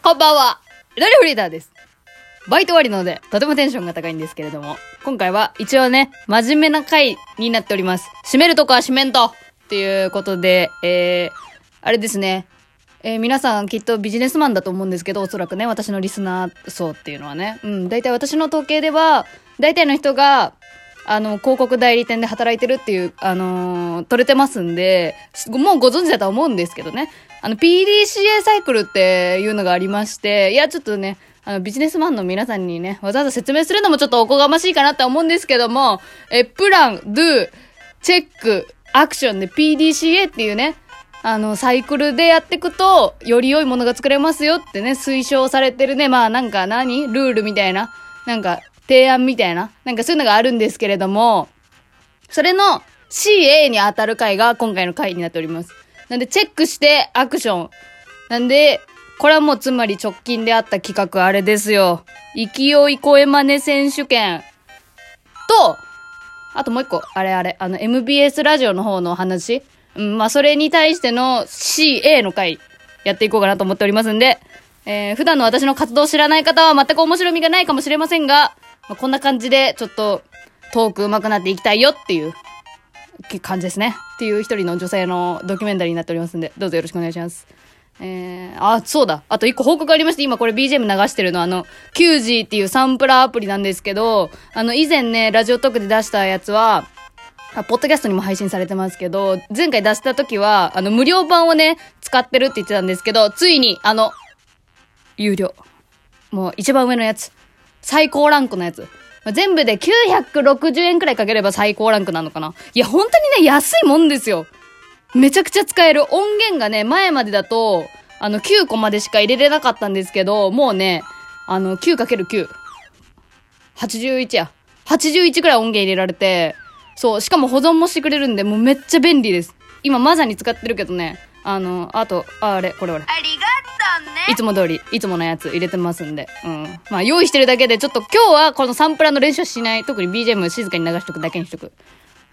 こんばんは。ロリフリーダーです。バイト終わりなので、とてもテンションが高いんですけれども、今回は一応ね、真面目な回になっております。締めるとこは締めんとっていうことで、えー、あれですね。えー、皆さんきっとビジネスマンだと思うんですけど、おそらくね、私のリスナー層っていうのはね。うん、大体私の統計では、大体の人が、あの、広告代理店で働いてるっていう、あのー取れてますんで、もうご存知だと思うんですけどね。あの、PDCA サイクルっていうのがありまして、いや、ちょっとね、あの、ビジネスマンの皆さんにね、わざわざ説明するのもちょっとおこがましいかなって思うんですけども、え、プラン、ドゥ、チェック、アクションで PDCA っていうね、あの、サイクルでやっていくと、より良いものが作れますよってね、推奨されてるね、まあなんか何？ルールみたいな、なんか提案みたいな、なんかそういうのがあるんですけれども、それの CA に当たる回が今回の回になっております。なんでチェックしてアクション。なんで、これはもうつまり直近であった企画あれですよ。勢い声真似選手権。と、あともう一個、あれあれ、あの MBS ラジオの方のお話。うん、まあそれに対しての CA の回、やっていこうかなと思っておりますんで、えー、普段の私の活動を知らない方は全く面白みがないかもしれませんが、まあ、こんな感じでちょっとトーク上手くなっていきたいよっていう感じですね。っていう一人の女性のドキュメンタリーになっておりますんで、どうぞよろしくお願いします。えー、あ、そうだ。あと一個報告ありまして、今これ BGM 流してるのはあの、QG っていうサンプラーアプリなんですけど、あの、以前ね、ラジオトークで出したやつは、あ、ポッドキャストにも配信されてますけど、前回出した時は、あの、無料版をね、使ってるって言ってたんですけど、ついに、あの、有料。もう一番上のやつ。最高ランクのやつ。ま全部で960円くらいかければ最高ランクなのかな。いや、本当にね、安いもんですよ。めちゃくちゃ使える。音源がね、前までだと、あの、9個までしか入れれなかったんですけど、もうね、あの、9×9。81や。81くらい音源入れられて、そう、しかも保存もしてくれるんで、もうめっちゃ便利です。今まさに使ってるけどね、あの、あと、あれ、これこれ。ありいつも通り、いつものやつ入れてますんで。うん。まあ、用意してるだけで、ちょっと今日はこのサンプラの練習はしない。特に BGM 静かに流しとくだけにしとく。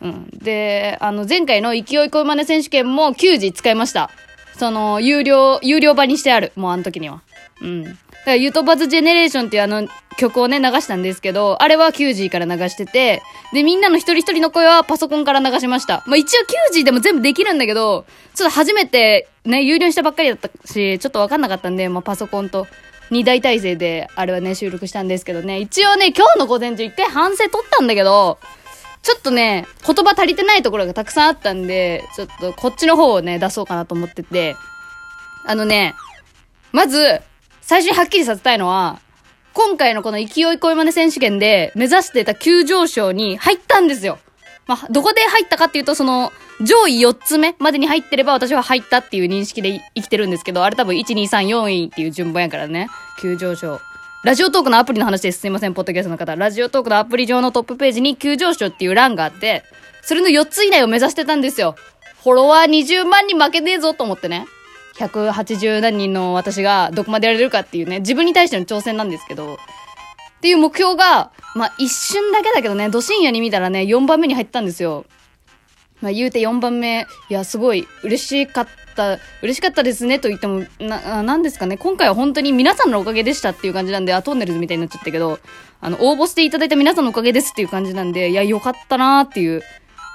うん。で、あの、前回の勢い声真似選手権も9時使いました。その、有料、有料版にしてある。もうあの時には。うん。だから、ユトバズジェネレーションっていうあの曲をね、流したんですけど、あれは9時から流してて、で、みんなの一人一人の声はパソコンから流しました。まあ一応9時でも全部できるんだけど、ちょっと初めてね、有料にしたばっかりだったし、ちょっとわかんなかったんで、まあパソコンと二大体制で、あれはね、収録したんですけどね、一応ね、今日の午前中一回反省取ったんだけど、ちょっとね、言葉足りてないところがたくさんあったんで、ちょっとこっちの方をね、出そうかなと思ってて、あのね、まず、最初にはっきりさせたいのは、今回のこの勢い声真似選手権で目指してた急上昇に入ったんですよ。まあ、どこで入ったかっていうと、その、上位4つ目までに入ってれば私は入ったっていう認識で生きてるんですけど、あれ多分1、2、3、4位っていう順番やからね。急上昇。ラジオトークのアプリの話です。すいません、ポッドキャストの方。ラジオトークのアプリ上のトップページに急上昇っていう欄があって、それの4つ以内を目指してたんですよ。フォロワー20万に負けねえぞと思ってね。180何人の私がどこまでやれるかっていうね、自分に対しての挑戦なんですけど、っていう目標が、まあ、一瞬だけだけどね、ど深夜に見たらね、4番目に入ったんですよ。まあ、言うて4番目、いや、すごい、嬉しかった、嬉しかったですねと言っても、な、なんですかね、今回は本当に皆さんのおかげでしたっていう感じなんで、あ、トンネルズみたいになっちゃったけど、あの、応募していただいた皆さんのおかげですっていう感じなんで、いや、よかったなーっていう、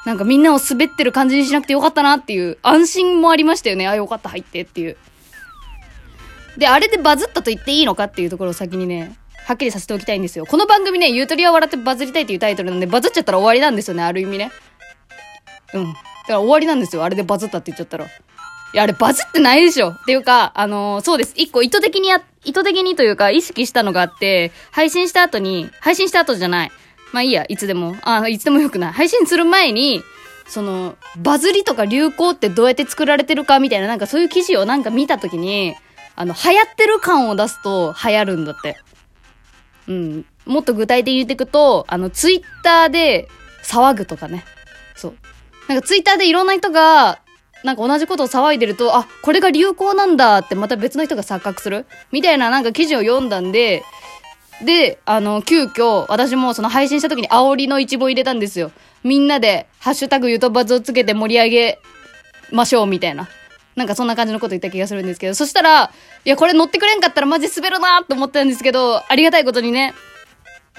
なんかみんなを滑ってる感じにしなくてよかったなっていう、安心もありましたよね。あ、よかった、入ってっていう。で、あれでバズったと言っていいのかっていうところを先にね、はっきりさせておきたいんですよ。この番組ね、ゆとりは笑ってバズりたいっていうタイトルなんで、バズっちゃったら終わりなんですよね、ある意味ね。うん。だから終わりなんですよ、あれでバズったって言っちゃったら。いや、あれバズってないでしょっていうか、あのーそうです。一個意図的にや、意図的にというか、意識したのがあって、配信した後に、配信した後じゃない。まあいいや、いつでも。あ、いつでもよくない。配信する前に、その、バズりとか流行ってどうやって作られてるかみたいな、なんかそういう記事をなんか見たときに、あの、流行ってる感を出すと流行るんだって。うん。もっと具体的に言っていくと、あの、ツイッターで騒ぐとかね。そう。なんかツイッターでいろんな人が、なんか同じことを騒いでると、あ、これが流行なんだってまた別の人が錯覚する？みたいななんか記事を読んだんで、で、あの、急遽、私もその配信した時に煽りの一文入れたんですよ。みんなで、ハッシュタグゆとばずをつけて盛り上げましょうみたいな。なんかそんな感じのこと言った気がするんですけど、そしたら、いや、これ乗ってくれんかったらマジ滑るなと思ったんですけど、ありがたいことにね、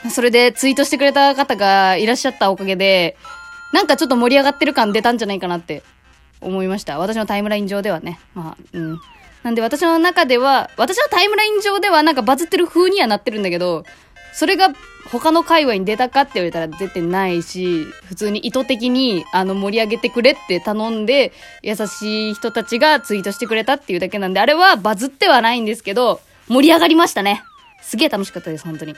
それでツイートしてくれた方がいらっしゃったおかげで、なんかちょっと盛り上がってる感出たんじゃないかなって思いました。私のタイムライン上ではね。まあ、うん。なんで私の中では、私のタイムライン上ではなんかバズってる風にはなってるんだけど、それが他の界隈に出たかって言われたら出てないし、普通に意図的にあの盛り上げてくれって頼んで、優しい人たちがツイートしてくれたっていうだけなんで、あれはバズってはないんですけど、盛り上がりましたね。すげえ楽しかったです、本当に。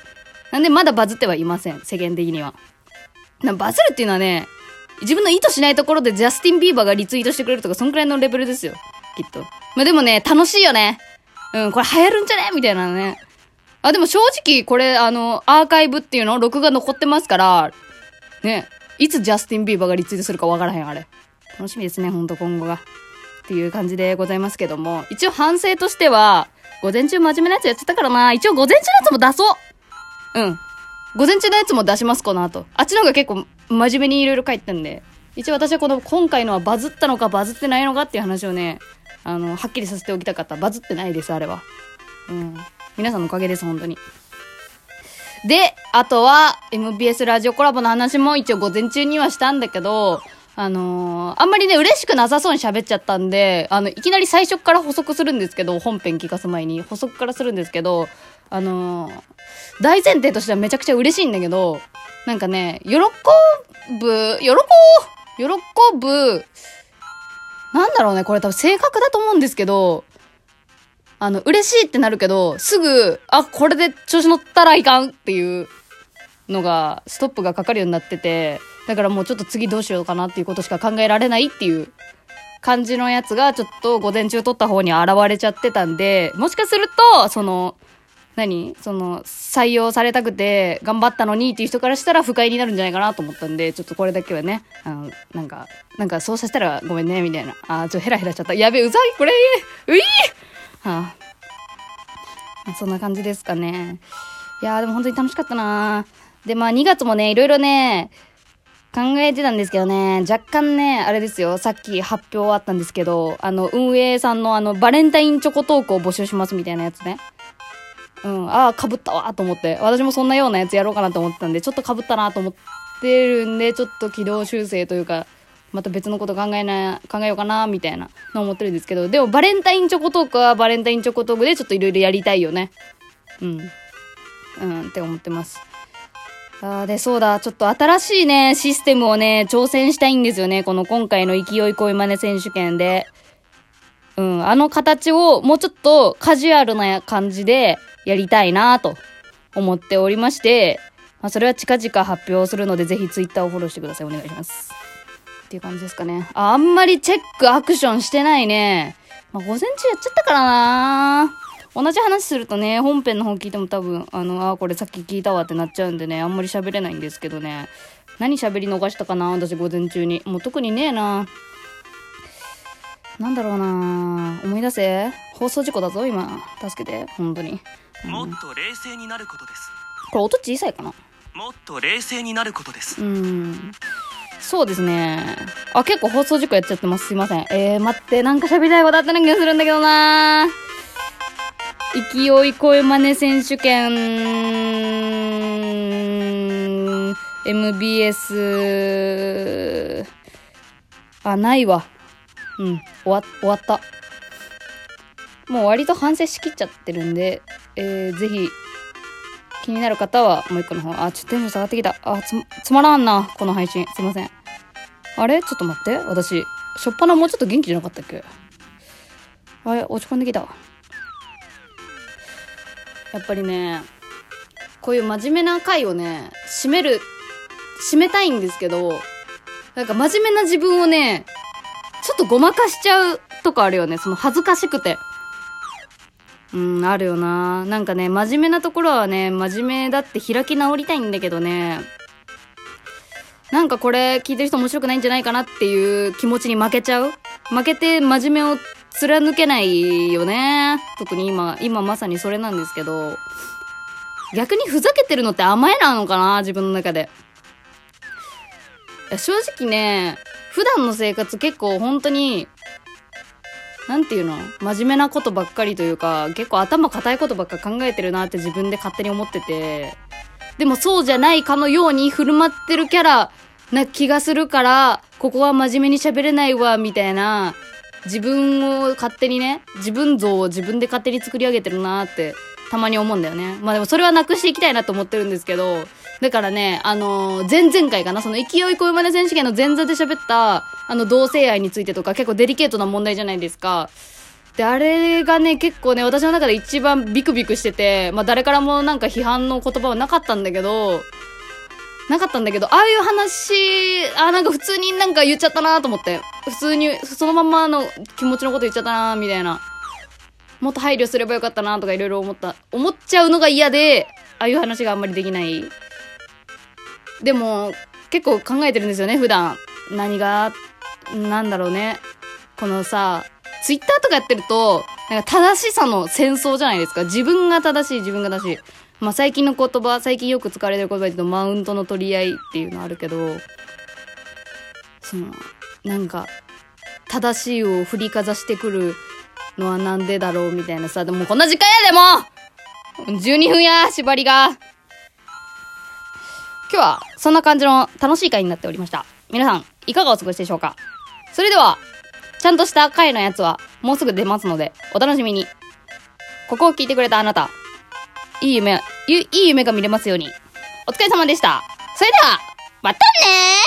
なんでまだバズってはいません、世間的には。バズるっていうのはね、自分の意図しないところでジャスティン・ビーバーがリツイートしてくれるとか、そんくらいのレベルですよ。きっと。まあ、でもね、楽しいよね。うん、これ流行るんじゃね？みたいなね。あ、でも正直、これ、あの、アーカイブっていうの、録画残ってますから、ね、いつジャスティン・ビーバーがリツイートするかわからへん、あれ。楽しみですね、ほんと今後が。っていう感じでございますけども。一応反省としては、午前中真面目なやつやってたからな。一応午前中のやつも出そううん。午前中のやつも出します、この後。あっちの方が結構真面目にいろいろ書いてたんで。一応私はこの今回のはバズったのかバズってないのかっていう話をね、あの、はっきりさせておきたかった。バズってないです、あれは。うん。皆さんのおかげです、本当に。で、あとは、MBS ラジオコラボの話も一応午前中にはしたんだけど、あのー、あんまりね、嬉しくなさそうに喋っちゃったんで、あの、いきなり最初から補足するんですけど、本編聞かす前に補足からするんですけど、あのー、大前提としてはめちゃくちゃ嬉しいんだけど、なんかね、喜ぶ、喜ぶ、喜ぶ、なんだろうね、これ多分性格だと思うんですけど、あの、嬉しいってなるけど、すぐ、あ、これで調子乗ったらいかんっていうのが、ストップがかかるようになってて、だからもうちょっと次どうしようかなっていうことしか考えられないっていう感じのやつが、ちょっと午前中撮った方に現れちゃってたんで、もしかすると、その、何？その、採用されたくて頑張ったのにっていう人からしたら不快になるんじゃないかなと思ったんで、ちょっとこれだけはね、あの、なんか、なんかそうさせたらごめんね、みたいな。あ、ちょ、ヘラヘラしちゃった。やべえ、うざいこれういはあ、そんな感じですかね。いや、でも本当に楽しかったなで、まあ2月もね、いろいろね、考えてたんですけどね、若干ね、あれですよ、さっき発表あったんですけど、あの、運営さんのあの、バレンタインチョコトークを募集しますみたいなやつね。うん、ああ、被ったわと思って。私もそんなようなやつやろうかなと思ってたんで、ちょっと被ったなと思ってるんで、ちょっと軌道修正というか、また別のこと考えな、考えようかな、みたいなの思ってるんですけど、でもバレンタインチョコトークはバレンタインチョコトークでちょっといろいろやりたいよね。うん。うん、って思ってます。あで、そうだ、ちょっと新しいね、システムをね、挑戦したいんですよね。この今回の勢い恋真似選手権で。うん、あの形をもうちょっとカジュアルな感じでやりたいなと思っておりまして、まあ、それは近々発表するので、ぜひツイッターをフォローしてください。お願いします。っていう感じですかね。あ、あんまりチェックアクションしてないね。まあ、午前中やっちゃったからな同じ話するとね、本編の方聞いても多分、あの、あ、これさっき聞いたわってなっちゃうんでね、あんまり喋れないんですけどね。何喋り逃したかな私午前中に。もう特にねえななんだろうな思い出せ？放送事故だぞ、今。助けて、本当に。うん、もっと冷静になることです。これ音小さいかな？もっと冷静になることです。うん。そうですね。あ、結構放送事故やっちゃってます。すいません。えー、待って、なんか喋りたいことあったな気がするんだけどな勢い声真似選手権、MBS、あ、ないわ。うん、終わ、終わった。もう割と反省しきっちゃってるんで、えー、ぜひ、気になる方はもう一個の方。あ、ちょっとテンション下がってきた。あ、つ、つまらんな、この配信。すいません。あれ？ちょっと待って。私、しょっぱなもうちょっと元気じゃなかったっけ？あれ？落ち込んできた。やっぱりね、こういう真面目な回をね、締める、締めたいんですけど、なんか真面目な自分をね、ちょっとごまかしちゃうとこあるよね。その恥ずかしくて。うん、あるよな。なんかね、真面目なところはね、真面目だって開き直りたいんだけどね、なんかこれ聞いてる人面白くないんじゃないかなっていう気持ちに負けちゃう？負けて真面目を貫けないよね。特に今、今まさにそれなんですけど、逆にふざけてるのって甘えなのかな自分の中で。正直ね、普段の生活結構本当に、なんていうの？真面目なことばっかりというか、結構頭固いことばっか考えてるなって自分で勝手に思ってて、でもそうじゃないかのように振る舞ってるキャラな気がするから、ここは真面目に喋れないわ、みたいな、自分を勝手にね、自分像を自分で勝手に作り上げてるなって、たまに思うんだよね。まあでもそれはなくしていきたいなと思ってるんですけど、だからね、あのー前々回かな、その勢い恋真似選手権の前座で喋った、あの同性愛についてとか結構デリケートな問題じゃないですか。で、あれがね、結構ね、私の中で一番ビクビクしてて、まあ誰からもなんか批判の言葉はなかったんだけど、なかったんだけど、ああいう話、あ、なんか普通になんか言っちゃったなと思って。普通に、そのまんまの気持ちのこと言っちゃったなみたいな。もっと配慮すればよかったなとかいろいろ思った、思っちゃうのが嫌で、ああいう話があんまりできない。でも、結構考えてるんですよね、普段。何が、なんだろうね。このさ、ツイッターとかやってると、なんか正しさの戦争じゃないですか。自分が正しい、自分が正しい。まあ最近の言葉、最近よく使われてる言葉で言うと、マウントの取り合いっていうのあるけど、その、なんか、正しいを振りかざしてくるのはなんでだろうみたいなさ、でもこんな時間やでも !12 分や、縛りが。今日はそんな感じの楽しい回になっておりました。皆さん、いかがお過ごしでしょうか？それでは、ちゃんとした回のやつはもうすぐ出ますので、お楽しみに。ここを聞いてくれたあなた、いい夢、いい夢が見れますように。お疲れ様でした。それでは、またねー